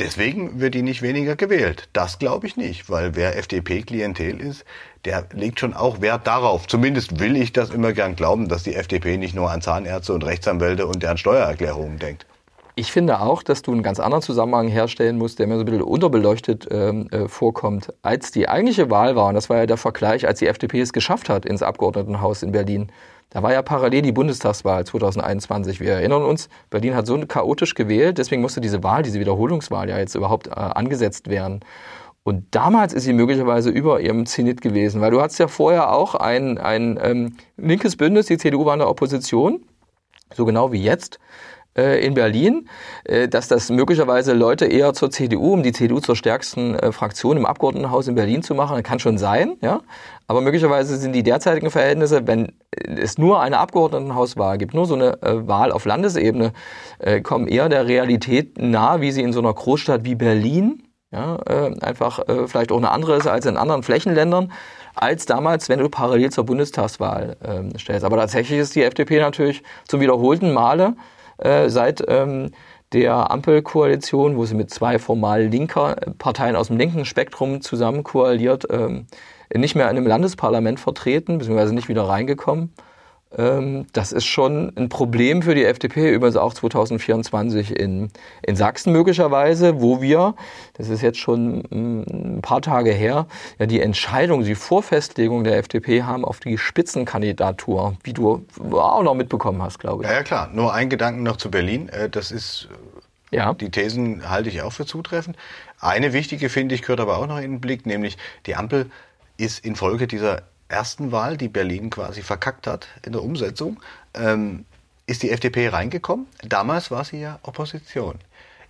Deswegen wird die nicht weniger gewählt. Das glaube ich nicht, weil wer FDP-Klientel ist, der legt schon auch Wert darauf. Zumindest will ich das immer gern glauben, dass die FDP nicht nur an Zahnärzte und Rechtsanwälte und deren Steuererklärungen denkt. Ich finde auch, dass du einen ganz anderen Zusammenhang herstellen musst, der mir so ein bisschen unterbeleuchtet ähm, äh, vorkommt. Als die eigentliche Wahl war, und das war ja der Vergleich, als die FDP es geschafft hat ins Abgeordnetenhaus in Berlin, da war ja parallel die Bundestagswahl 2021. Wir erinnern uns, Berlin hat so chaotisch gewählt, deswegen musste diese Wahl, diese Wiederholungswahl ja jetzt überhaupt äh, angesetzt werden. Und damals ist sie möglicherweise über ihrem Zenit gewesen, weil du hattest ja vorher auch ein, ein ähm, linkes Bündnis, die CDU war in der Opposition, so genau wie jetzt äh, in Berlin, äh, dass das möglicherweise Leute eher zur CDU, um die CDU zur stärksten äh, Fraktion im Abgeordnetenhaus in Berlin zu machen, kann schon sein, ja. Aber möglicherweise sind die derzeitigen Verhältnisse, wenn es nur eine Abgeordnetenhauswahl gibt, nur so eine Wahl auf Landesebene, kommen eher der Realität nahe, wie sie in so einer Großstadt wie Berlin, ja, einfach vielleicht auch eine andere ist als in anderen Flächenländern, als damals, wenn du parallel zur Bundestagswahl ähm, stellst. Aber tatsächlich ist die FDP natürlich zum wiederholten Male äh, seit ähm, der Ampelkoalition, wo sie mit zwei formal linker Parteien aus dem linken Spektrum zusammen koaliert, ähm, nicht mehr in einem Landesparlament vertreten, beziehungsweise nicht wieder reingekommen. Ähm, das ist schon ein Problem für die FDP, übrigens auch 2024 in, in Sachsen möglicherweise, wo wir, das ist jetzt schon mm, ein paar Tage her, ja die Entscheidung, die Vorfestlegung der FDP haben auf die Spitzenkandidatur, wie du auch noch mitbekommen hast, glaube ich. Ja, ja klar. Nur ein Gedanken noch zu Berlin. Äh, das ist ja. Die Thesen halte ich auch für zutreffend. Eine wichtige, finde ich, gehört aber auch noch in den Blick, nämlich die Ampel ist infolge dieser ersten Wahl, die Berlin quasi verkackt hat in der Umsetzung, ähm, ist die FDP reingekommen. Damals war sie ja Opposition.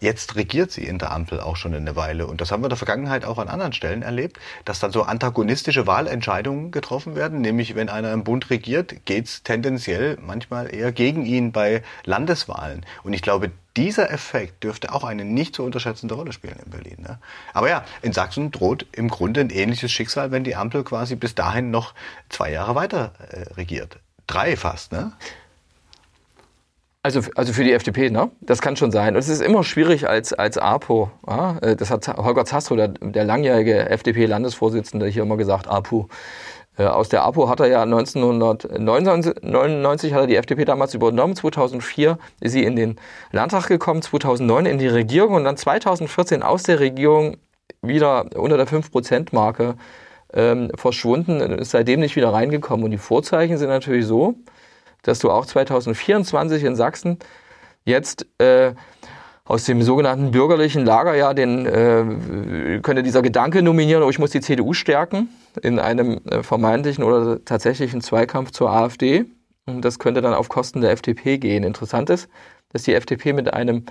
Jetzt regiert sie in der Ampel auch schon eine Weile. Und das haben wir in der Vergangenheit auch an anderen Stellen erlebt, dass dann so antagonistische Wahlentscheidungen getroffen werden. Nämlich, wenn einer im Bund regiert, geht's tendenziell manchmal eher gegen ihn bei Landeswahlen. Und ich glaube, dieser Effekt dürfte auch eine nicht zu unterschätzende Rolle spielen in Berlin. Ne? Aber ja, in Sachsen droht im Grunde ein ähnliches Schicksal, wenn die Ampel quasi bis dahin noch zwei Jahre weiter äh, regiert. Drei fast, ne? Also, also für die FDP, ne? Das kann schon sein. Und es ist immer schwierig als, als APO. Ja? Äh, das hat Holger Zastrow, der, der langjährige FDP-Landesvorsitzende, hier immer gesagt, APO. Äh, aus der APO hat er ja 1999 hat er die FDP damals übernommen. 2004 ist sie in den Landtag gekommen, 2009 in die Regierung und dann 2014 aus der Regierung wieder unter der 5-Prozent-Marke ähm, verschwunden, ist seitdem nicht wieder reingekommen. Und die Vorzeichen sind natürlich so, dass du auch 2024 in Sachsen jetzt äh, aus dem sogenannten bürgerlichen Lager ja den äh, könnte dieser Gedanke nominieren, oh, ich muss die CDU stärken in einem äh, vermeintlichen oder tatsächlichen Zweikampf zur AfD. Und das könnte dann auf Kosten der FDP gehen. Interessant ist, dass die FDP mit einem,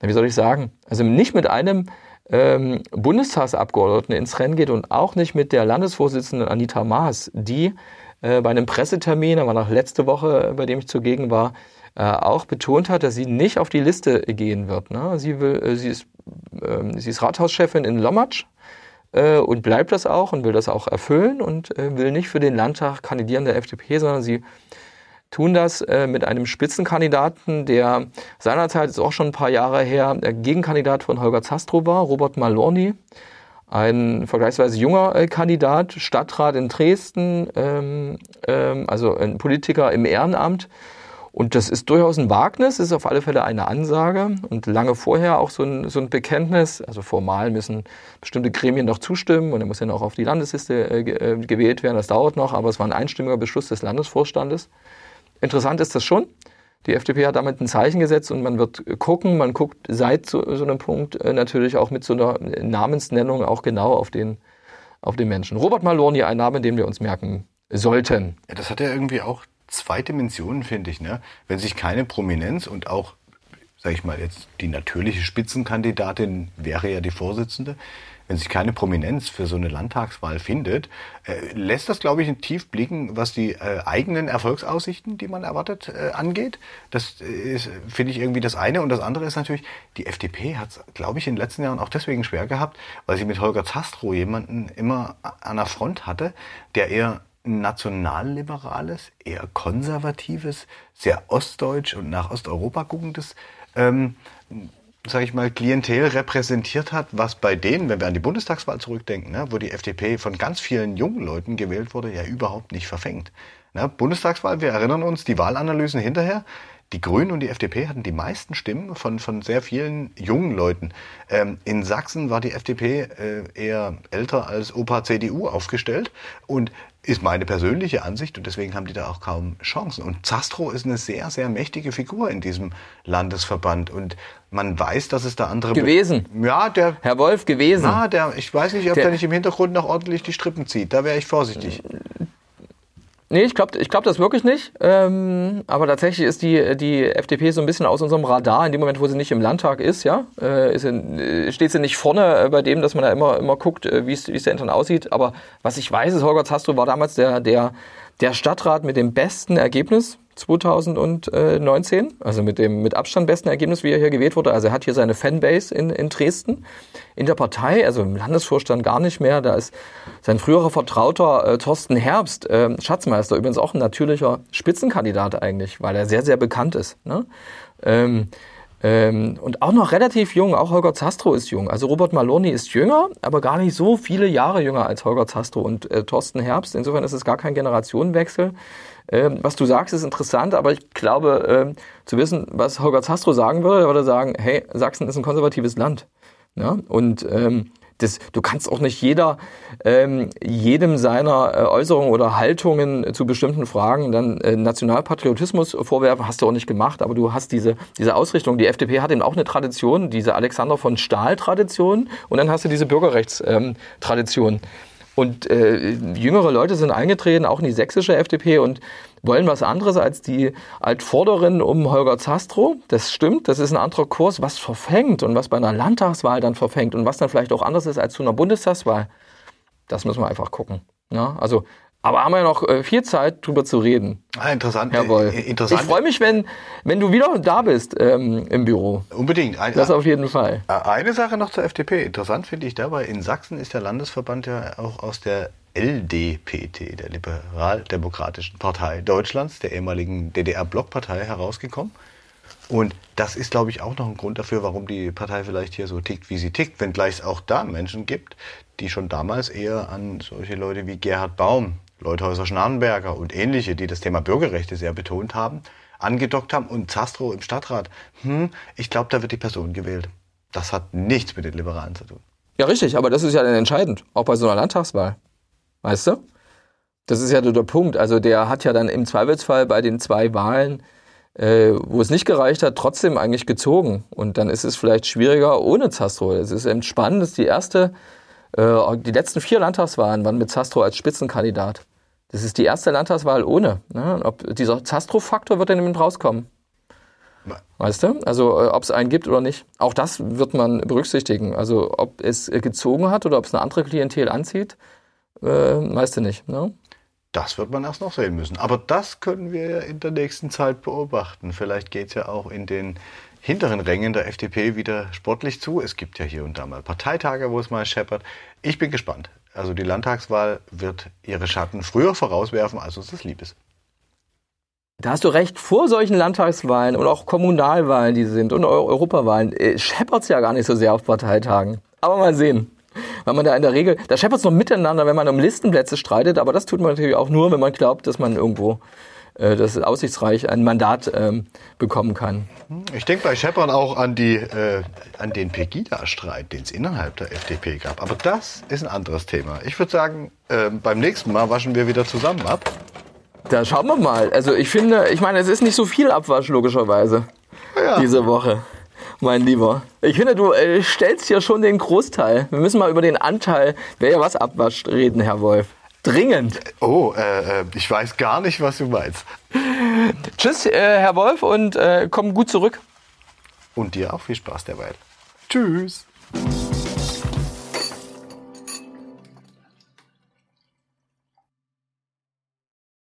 wie soll ich sagen, also nicht mit einem ähm, Bundestagsabgeordneten ins Rennen geht und auch nicht mit der Landesvorsitzenden Anita Maas, die äh, bei einem Pressetermin, aber noch letzte Woche, bei dem ich zugegen war, äh, auch betont hat, dass sie nicht auf die Liste gehen wird. Ne? Sie, will, äh, sie, ist, äh, sie ist Rathauschefin in Lommatsch äh, und bleibt das auch und will das auch erfüllen und äh, will nicht für den Landtag kandidieren der FDP, sondern sie tun das äh, mit einem Spitzenkandidaten, der seinerzeit ist auch schon ein paar Jahre her der Gegenkandidat von Holger Zastrow war, Robert Malorny, ein vergleichsweise junger äh, Kandidat, Stadtrat in Dresden, ähm, ähm, also ein Politiker im Ehrenamt. Und das ist durchaus ein Wagnis, ist auf alle Fälle eine Ansage und lange vorher auch so ein, so ein Bekenntnis. Also formal müssen bestimmte Gremien noch zustimmen und er muss dann auch auf die Landesliste äh, äh gewählt werden. Das dauert noch, aber es war ein einstimmiger Beschluss des Landesvorstandes. Interessant ist das schon. Die FDP hat damit ein Zeichen gesetzt und man wird gucken, man guckt seit so, so einem Punkt äh, natürlich auch mit so einer Namensnennung auch genau auf den, auf den Menschen. Robert Maloney, ein Name, den wir uns merken sollten. Ja, das hat ja irgendwie auch zwei Dimensionen, finde ich. Ne? Wenn sich keine Prominenz und auch, sage ich mal, jetzt die natürliche Spitzenkandidatin wäre ja die Vorsitzende, wenn sich keine Prominenz für so eine Landtagswahl findet, äh, lässt das, glaube ich, tief blicken, was die äh, eigenen Erfolgsaussichten, die man erwartet, äh, angeht. Das ist, finde ich, irgendwie das eine. Und das andere ist natürlich, die FDP hat es, glaube ich, in den letzten Jahren auch deswegen schwer gehabt, weil sie mit Holger Zastrow jemanden immer an der Front hatte, der eher nationalliberales, eher konservatives, sehr ostdeutsch und nach Osteuropa guckendes ähm, sage ich mal, Klientel repräsentiert hat, was bei denen, wenn wir an die Bundestagswahl zurückdenken, ne, wo die FDP von ganz vielen jungen Leuten gewählt wurde, ja überhaupt nicht verfängt. Ne, Bundestagswahl, wir erinnern uns, die Wahlanalysen hinterher, die Grünen und die FDP hatten die meisten Stimmen von, von sehr vielen jungen Leuten. Ähm, in Sachsen war die FDP äh, eher älter als Opa CDU aufgestellt und ist meine persönliche Ansicht und deswegen haben die da auch kaum Chancen. Und Zastro ist eine sehr, sehr mächtige Figur in diesem Landesverband und man weiß, dass es da andere gewesen. Ja, der Herr Wolf gewesen. Na, der, ich weiß nicht, ob der, der nicht im Hintergrund noch ordentlich die Strippen zieht. Da wäre ich vorsichtig. Nee, ich glaube ich glaub das wirklich nicht. Ähm, aber tatsächlich ist die, die FDP so ein bisschen aus unserem Radar in dem Moment, wo sie nicht im Landtag ist, ja. Äh, ist in, äh, steht sie nicht vorne äh, bei dem, dass man da immer, immer guckt, äh, wie es da intern aussieht. Aber was ich weiß, ist, Holger Zastrow war damals der, der, der Stadtrat mit dem besten Ergebnis 2019, also mit dem mit Abstand besten Ergebnis, wie er hier gewählt wurde. Also er hat hier seine Fanbase in, in Dresden. In der Partei, also im Landesvorstand gar nicht mehr. Da ist sein früherer Vertrauter äh, Thorsten Herbst, äh, Schatzmeister, übrigens auch ein natürlicher Spitzenkandidat eigentlich, weil er sehr, sehr bekannt ist. Ne? Ähm, ähm, und auch noch relativ jung, auch Holger Zastrow ist jung. Also Robert Maloney ist jünger, aber gar nicht so viele Jahre jünger als Holger Zastrow und äh, Thorsten Herbst. Insofern ist es gar kein Generationenwechsel. Ähm, was du sagst, ist interessant, aber ich glaube, ähm, zu wissen, was Holger Zastrow sagen würde, würde sagen, hey, Sachsen ist ein konservatives Land. Ja? Und ähm, das, du kannst auch nicht jeder, ähm, jedem seiner äh, Äußerungen oder Haltungen zu bestimmten Fragen dann äh, Nationalpatriotismus vorwerfen, hast du auch nicht gemacht, aber du hast diese, diese Ausrichtung. Die FDP hat eben auch eine Tradition, diese Alexander von Stahl-Tradition und dann hast du diese Bürgerrechtstradition. Ähm, und äh, jüngere Leute sind eingetreten, auch in die sächsische FDP und wollen was anderes als die Altvorderen um Holger Zastrow. Das stimmt, das ist ein anderer Kurs, was verfängt und was bei einer Landtagswahl dann verfängt und was dann vielleicht auch anders ist als zu einer Bundestagswahl. Das müssen wir einfach gucken. Ja, also aber haben wir ja noch äh, viel Zeit, drüber zu reden. Ah, interessant. Herr Woll. Äh, interessant. Ich freue mich, wenn, wenn du wieder da bist ähm, im Büro. Unbedingt. Ein, das auf jeden Fall. Äh, eine Sache noch zur FDP. Interessant finde ich dabei, in Sachsen ist der Landesverband ja auch aus der LDPT, der Liberaldemokratischen Partei Deutschlands, der ehemaligen DDR-Blockpartei, herausgekommen. Und das ist, glaube ich, auch noch ein Grund dafür, warum die Partei vielleicht hier so tickt, wie sie tickt, wenngleich es auch da Menschen gibt, die schon damals eher an solche Leute wie Gerhard Baum Leuthäuser-Schnarrenberger und ähnliche, die das Thema Bürgerrechte sehr betont haben, angedockt haben und Zastrow im Stadtrat. Hm, ich glaube, da wird die Person gewählt. Das hat nichts mit den Liberalen zu tun. Ja, richtig, aber das ist ja dann entscheidend, auch bei so einer Landtagswahl. Weißt du? Das ist ja der Punkt. Also der hat ja dann im Zweifelsfall bei den zwei Wahlen, äh, wo es nicht gereicht hat, trotzdem eigentlich gezogen. Und dann ist es vielleicht schwieriger ohne Zastrow. Es ist eben spannend, dass die erste äh, die letzten vier Landtagswahlen waren mit Zastro als Spitzenkandidat. Das ist die erste Landtagswahl ohne. Ne? Ob dieser Zastro-Faktor wird dann eben rauskommen. Weißt du? Also äh, ob es einen gibt oder nicht. Auch das wird man berücksichtigen. Also ob es gezogen hat oder ob es eine andere Klientel anzieht, äh, weißt du nicht. Ne? Das wird man erst noch sehen müssen. Aber das können wir in der nächsten Zeit beobachten. Vielleicht geht es ja auch in den hinteren Rängen der FDP wieder sportlich zu. Es gibt ja hier und da mal Parteitage, wo es mal scheppert. Ich bin gespannt. Also die Landtagswahl wird ihre Schatten früher vorauswerfen, als uns das lieb ist. Da hast du recht, vor solchen Landtagswahlen und auch Kommunalwahlen, die sind, und Europawahlen, äh, scheppert es ja gar nicht so sehr auf Parteitagen. Aber mal sehen. Weil man da in der Regel, da scheppert es noch miteinander, wenn man um Listenplätze streitet, aber das tut man natürlich auch nur, wenn man glaubt, dass man irgendwo äh, das aussichtsreich ein Mandat ähm, bekommen kann. Ich denke bei Scheppern auch an, die, äh, an den Pegida-Streit, den es innerhalb der FDP gab. Aber das ist ein anderes Thema. Ich würde sagen, äh, beim nächsten Mal waschen wir wieder zusammen ab. Da schauen wir mal. Also ich finde, ich meine, es ist nicht so viel Abwasch logischerweise Ja. diese Woche, mein Lieber. Ich finde, du äh, stellst ja schon den Großteil. Wir müssen mal über den Anteil, wer ja was abwascht, reden, Herr Wolf. Dringend. Oh, äh, äh, ich weiß gar nicht, was du meinst. Tschüss, äh, Herr Wolf, und äh, komm gut zurück. Und dir auch viel Spaß derweil. Tschüss.